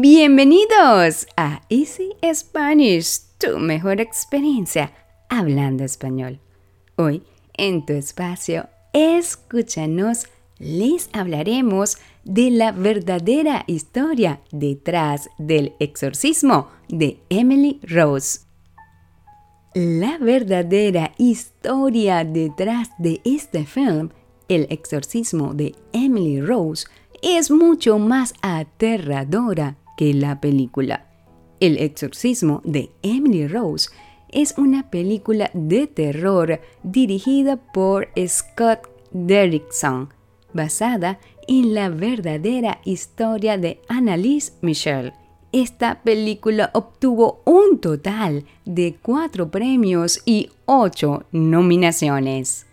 Bienvenidos a Easy Spanish, tu mejor experiencia hablando español. Hoy, en tu espacio, escúchanos, les hablaremos de la verdadera historia detrás del exorcismo de Emily Rose. La verdadera historia detrás de este film, El exorcismo de Emily Rose, es mucho más aterradora que la película. El exorcismo de Emily Rose es una película de terror dirigida por Scott Derrickson, basada en la verdadera historia de Annalise Michel. Esta película obtuvo un total de cuatro premios y ocho nominaciones.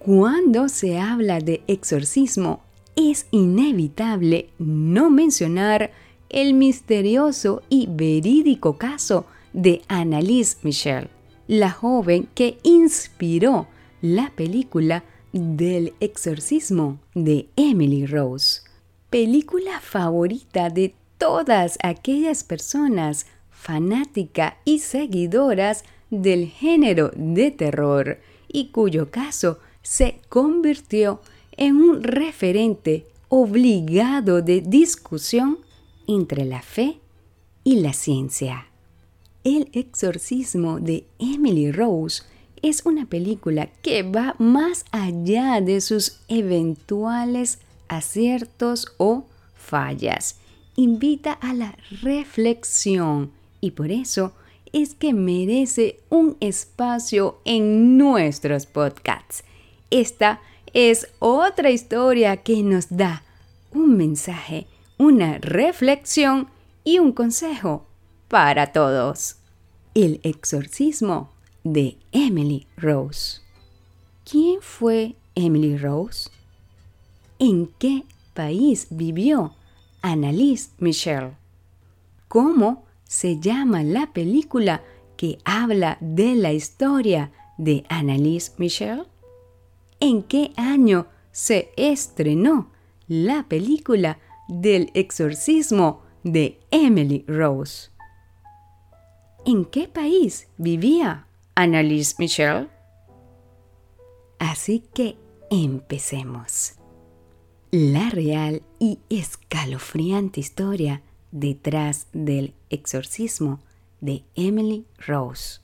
Cuando se habla de exorcismo, es inevitable no mencionar el misterioso y verídico caso de Annalise Michel, la joven que inspiró la película del exorcismo de Emily Rose, película favorita de todas aquellas personas fanáticas y seguidoras del género de terror y cuyo caso se convirtió en un referente obligado de discusión entre la fe y la ciencia. El exorcismo de Emily Rose es una película que va más allá de sus eventuales aciertos o fallas. Invita a la reflexión y por eso es que merece un espacio en nuestros podcasts. Esta es otra historia que nos da un mensaje, una reflexión y un consejo para todos. El exorcismo de Emily Rose. ¿Quién fue Emily Rose? ¿En qué país vivió Annalise Michel? ¿Cómo se llama la película que habla de la historia de Annalise Michel? ¿En qué año se estrenó la película del exorcismo de Emily Rose? ¿En qué país vivía Annalise Michel. Así que empecemos. La real y escalofriante historia detrás del exorcismo de Emily Rose.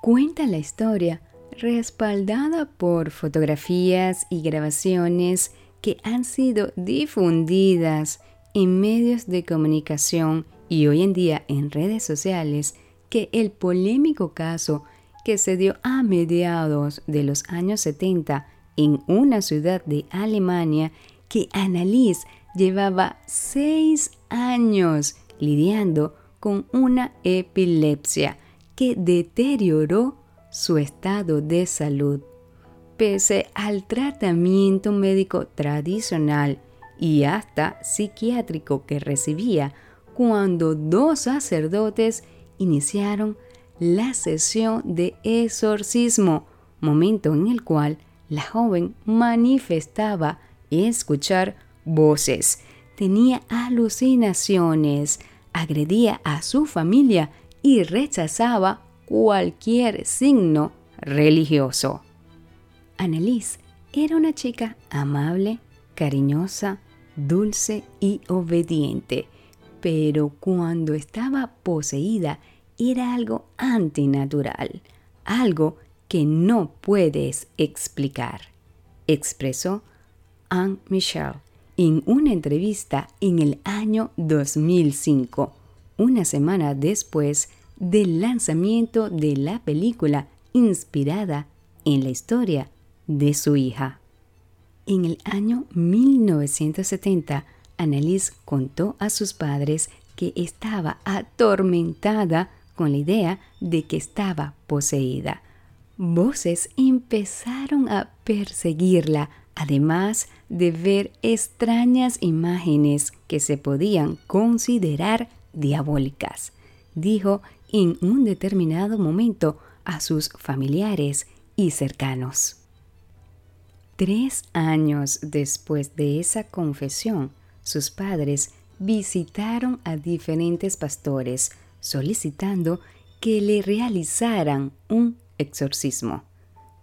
Cuenta la historia respaldada por fotografías y grabaciones que han sido difundidas en medios de comunicación y hoy en día en redes sociales que el polémico caso que se dio a mediados de los años 70 en una ciudad de Alemania que Annalise llevaba seis años lidiando con una epilepsia que deterioró su estado de salud. Pese al tratamiento médico tradicional y hasta psiquiátrico que recibía cuando dos sacerdotes iniciaron la sesión de exorcismo, momento en el cual la joven manifestaba escuchar voces, tenía alucinaciones, agredía a su familia y rechazaba cualquier signo religioso. Annelise era una chica amable, cariñosa, dulce y obediente pero cuando estaba poseída era algo antinatural, algo que no puedes explicar, expresó Anne Michel en una entrevista en el año 2005, una semana después del lanzamiento de la película inspirada en la historia de su hija. En el año 1970, Annalise contó a sus padres que estaba atormentada con la idea de que estaba poseída. Voces empezaron a perseguirla, además de ver extrañas imágenes que se podían considerar diabólicas, dijo en un determinado momento a sus familiares y cercanos. Tres años después de esa confesión, sus padres visitaron a diferentes pastores solicitando que le realizaran un exorcismo.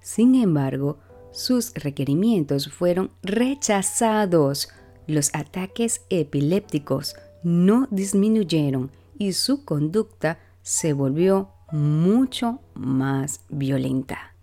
Sin embargo, sus requerimientos fueron rechazados. Los ataques epilépticos no disminuyeron y su conducta se volvió mucho más violenta.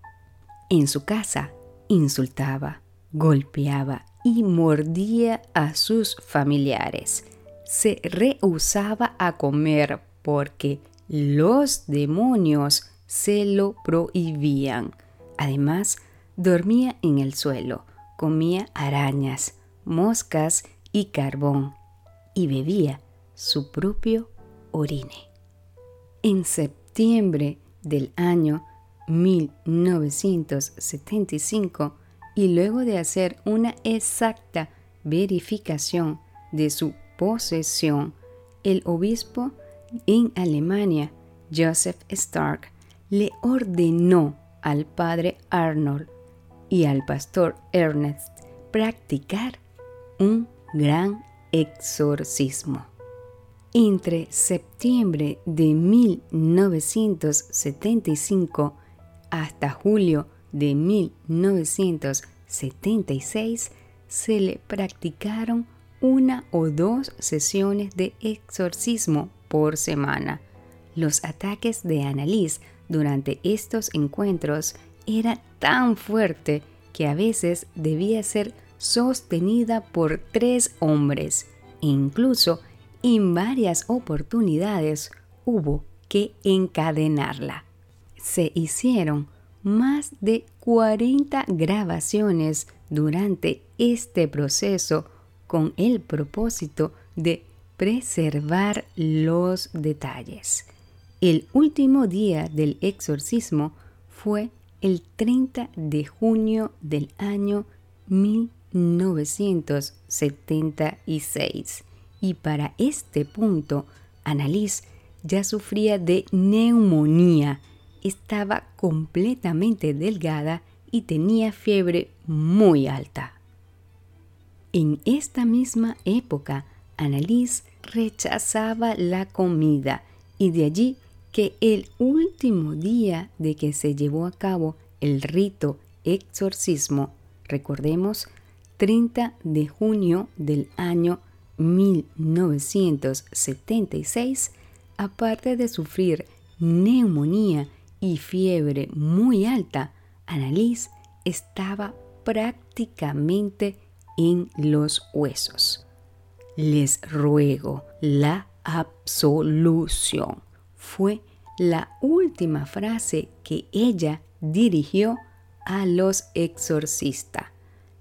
En su casa insultaba, golpeaba y mordía a sus familiares. Se rehusaba a comer porque los demonios se lo prohibían. Además, dormía en el suelo, comía arañas, moscas y carbón y bebía su propio orine. En septiembre del año 1975 y luego de hacer una exacta verificación de su posesión, el obispo en Alemania, Joseph Stark, le ordenó al padre Arnold y al pastor Ernest practicar un gran exorcismo. Entre septiembre de 1975 hasta julio de 1976 se le practicaron una o dos sesiones de exorcismo por semana. Los ataques de Annalise durante estos encuentros era tan fuerte que a veces debía ser sostenida por tres hombres e incluso en varias oportunidades hubo que encadenarla. Se hicieron más de 40 grabaciones durante este proceso con el propósito de preservar los detalles. El último día del exorcismo fue el 30 de junio del año 1976 y para este punto Annalise ya sufría de neumonía, estaba completamente delgada y tenía fiebre muy alta. En esta misma época, Annalise rechazaba la comida y de allí que el último día de que se llevó a cabo el rito exorcismo, recordemos, 30 de junio del año 1976, aparte de sufrir neumonía y fiebre muy alta, Annalise estaba prácticamente en los huesos. Les ruego la absolución. Fue la última frase que ella dirigió a los exorcistas.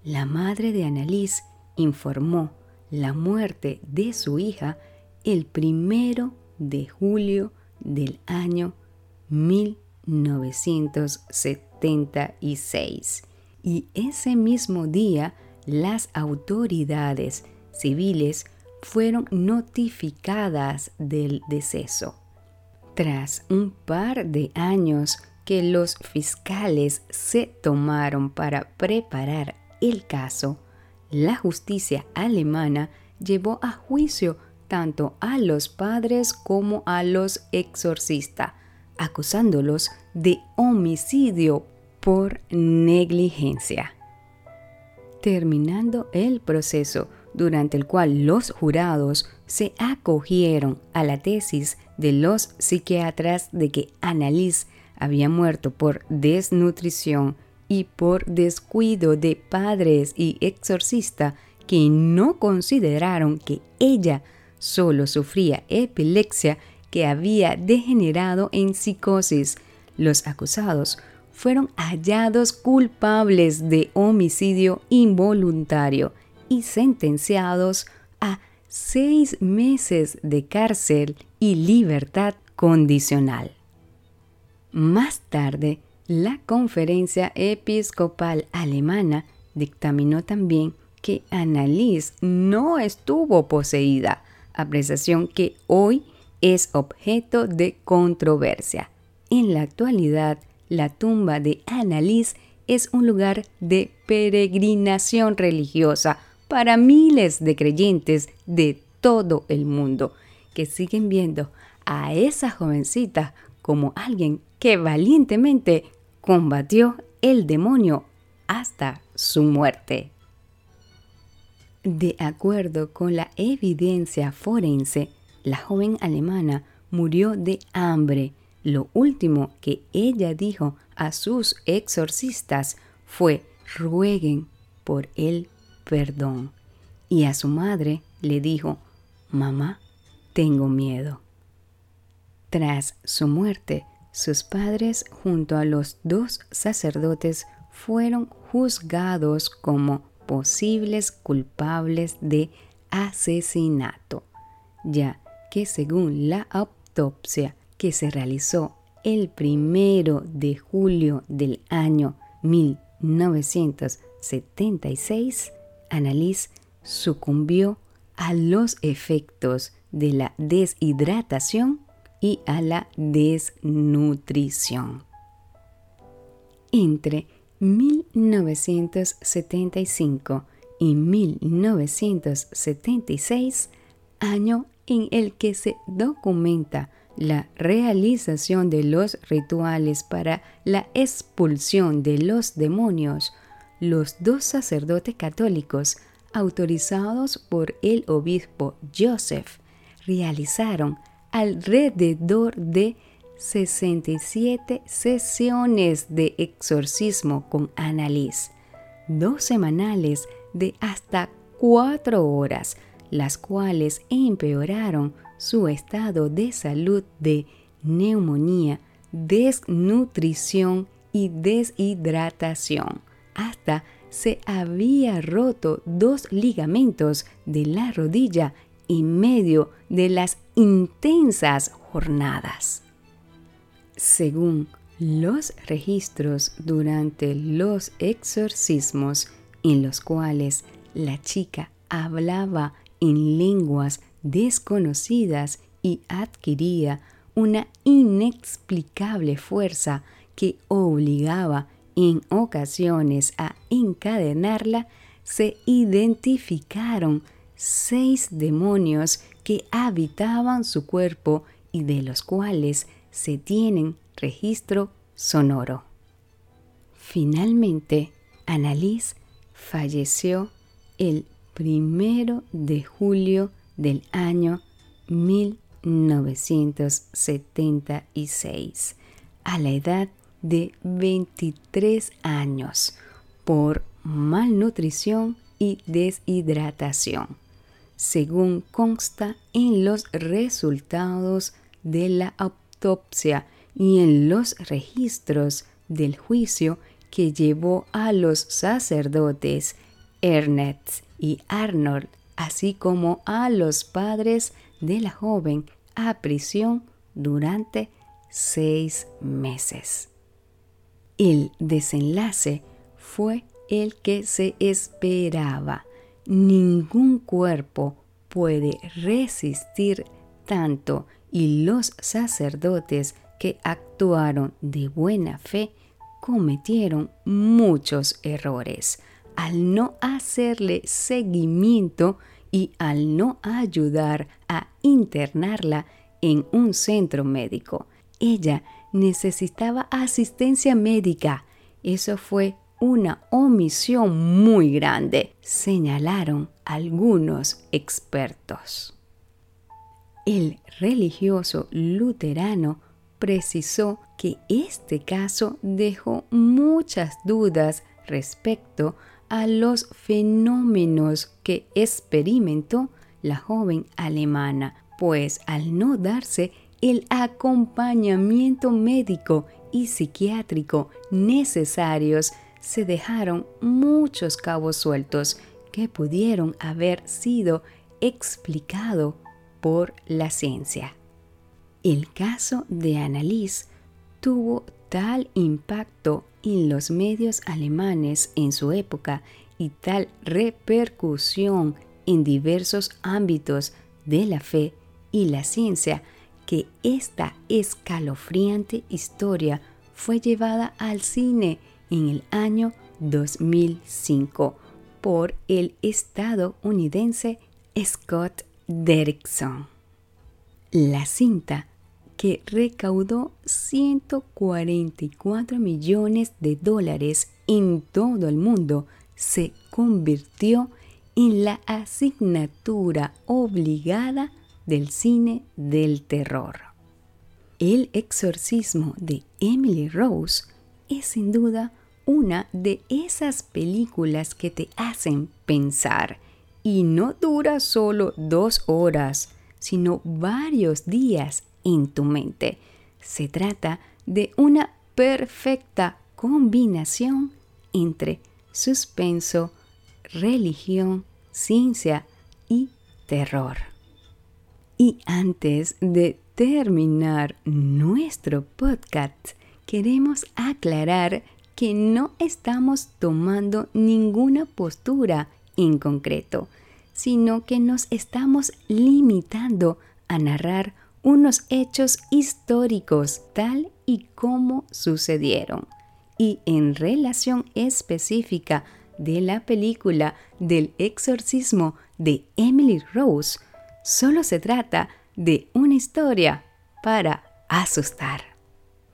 La madre de Annalise informó la muerte de su hija el primero de julio del año 1976 y ese mismo día las autoridades civiles fueron notificadas del deceso. Tras un par de años que los fiscales se tomaron para preparar el caso, la justicia alemana llevó a juicio tanto a los padres como a los exorcistas, acusándolos de homicidio por negligencia. Terminando el proceso, durante el cual los jurados se acogieron a la tesis de los psiquiatras de que Annalise había muerto por desnutrición y por descuido de padres y exorcista que no consideraron que ella solo sufría epilepsia que había degenerado en psicosis. Los acusados fueron hallados culpables de homicidio involuntario y sentenciados a seis meses de cárcel y libertad condicional. Más tarde, la Conferencia Episcopal Alemana dictaminó también que Annalise no estuvo poseída, apreciación que hoy es objeto de controversia. En la actualidad, la tumba de Annalise es un lugar de peregrinación religiosa para miles de creyentes de todo el mundo, que siguen viendo a esa jovencita como alguien que valientemente combatió el demonio hasta su muerte. De acuerdo con la evidencia forense, la joven alemana murió de hambre. Lo último que ella dijo a sus exorcistas fue rueguen por el perdón. Y a su madre le dijo, mamá, tengo miedo. Tras su muerte, sus padres junto a los dos sacerdotes fueron juzgados como posibles culpables de asesinato, ya que según la autopsia que se realizó el primero de julio del año 1976, Annalise sucumbió a los efectos de la deshidratación y a la desnutrición. Entre 1975 y 1976, año en el que se documenta la realización de los rituales para la expulsión de los demonios, los dos sacerdotes católicos autorizados por el obispo Joseph realizaron alrededor de 67 sesiones de exorcismo con Annalise, dos semanales de hasta cuatro horas, las cuales empeoraron su estado de salud de neumonía, desnutrición y deshidratación. Hasta se había roto dos ligamentos de la rodilla en medio de las intensas jornadas. Según los registros durante los exorcismos en los cuales la chica hablaba en lenguas desconocidas y adquiría una inexplicable fuerza que obligaba en ocasiones a encadenarla, se identificaron seis demonios que habitaban su cuerpo y de los cuales se tienen registro sonoro. Finalmente, Annalise falleció el primero de julio del año 1976 a la edad de 23 años por malnutrición y deshidratación, según consta en los resultados de la y en los registros del juicio que llevó a los sacerdotes Ernest y Arnold, así como a los padres de la joven a prisión durante seis meses. El desenlace fue el que se esperaba. Ningún cuerpo puede resistir tanto y los sacerdotes que actuaron de buena fe cometieron muchos errores al no hacerle seguimiento y al no ayudar a internarla en un centro médico. Ella necesitaba asistencia médica. Eso fue una omisión muy grande, señalaron algunos expertos. El religioso luterano precisó que este caso dejó muchas dudas respecto a los fenómenos que experimentó la joven alemana, pues al no darse el acompañamiento médico y psiquiátrico necesarios, se dejaron muchos cabos sueltos que pudieron haber sido explicado por la ciencia. El caso de Annalise tuvo tal impacto en los medios alemanes en su época y tal repercusión en diversos ámbitos de la fe y la ciencia que esta escalofriante historia fue llevada al cine en el año 2005 por el estadounidense Scott Derrickson. La cinta que recaudó 144 millones de dólares en todo el mundo se convirtió en la asignatura obligada del cine del terror. El exorcismo de Emily Rose es sin duda una de esas películas que te hacen pensar y no dura solo dos horas, sino varios días en tu mente. Se trata de una perfecta combinación entre suspenso, religión, ciencia y terror. Y antes de terminar nuestro podcast, queremos aclarar que no estamos tomando ninguna postura en concreto, sino que nos estamos limitando a narrar unos hechos históricos tal y como sucedieron. Y en relación específica de la película del exorcismo de Emily Rose, solo se trata de una historia para asustar.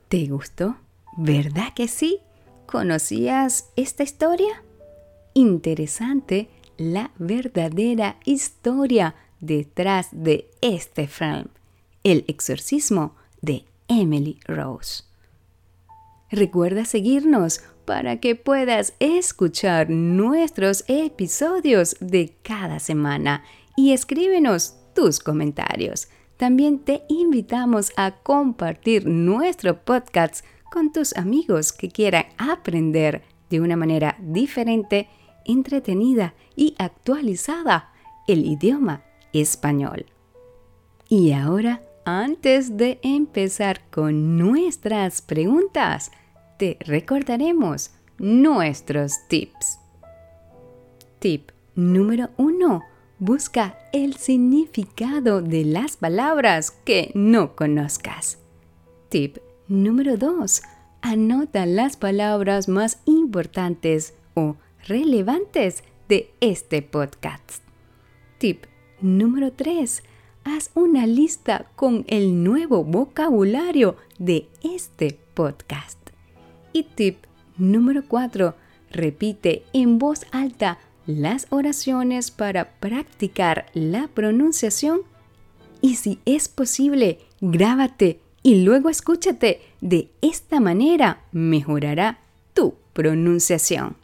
¿Te gustó? ¿Verdad que sí? ¿Conocías esta historia? Interesante la verdadera historia detrás de este film, El exorcismo de Emily Rose. Recuerda seguirnos para que puedas escuchar nuestros episodios de cada semana y escríbenos tus comentarios. También te invitamos a compartir nuestro podcast con tus amigos que quieran aprender de una manera diferente, entretenida y actualizada el idioma español. Y ahora, antes de empezar con nuestras preguntas, te recordaremos nuestros tips. Tip número 1 Busca el significado de las palabras que no conozcas. Tip número 2. Anota las palabras más importantes o relevantes de este podcast. Tip número 3. Haz una lista con el nuevo vocabulario de este podcast. Y tip número 4. Repite en voz alta las oraciones para practicar la pronunciación y si es posible, grábate y luego escúchate. De esta manera mejorará tu pronunciación.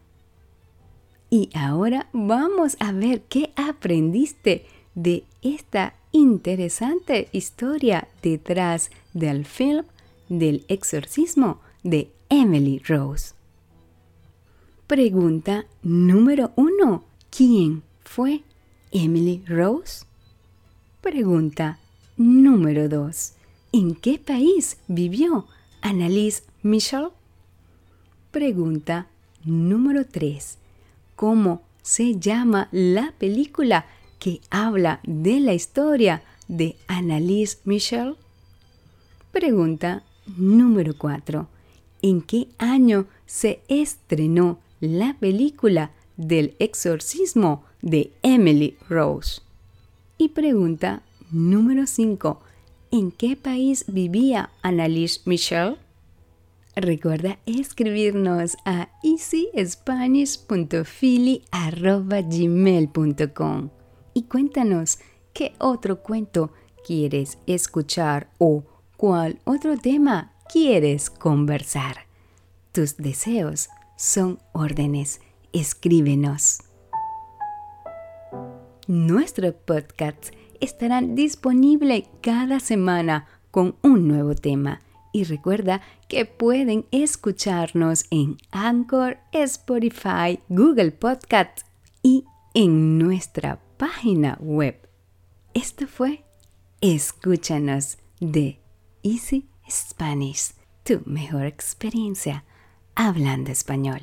Y ahora vamos a ver qué aprendiste de esta interesante historia detrás del film del exorcismo de Emily Rose. Pregunta número uno. ¿Quién fue Emily Rose? Pregunta número dos. ¿En qué país vivió Annalise Michel? Pregunta número tres. ¿Cómo se llama la película que habla de la historia de Annalise Michel? Pregunta número cuatro. ¿En qué año se estrenó la película del exorcismo de Emily Rose. Y pregunta número 5. ¿En qué país vivía Annalise Michel? Recuerda escribirnos a easyspanish.philly.gmail.com y cuéntanos qué otro cuento quieres escuchar o cuál otro tema quieres conversar. Tus deseos son órdenes. Escríbenos. Nuestro podcast estará disponible cada semana con un nuevo tema. Y recuerda que pueden escucharnos en Anchor, Spotify, Google Podcast y en nuestra página web. Esto fue Escúchanos de Easy Spanish, tu mejor experiencia hablando español.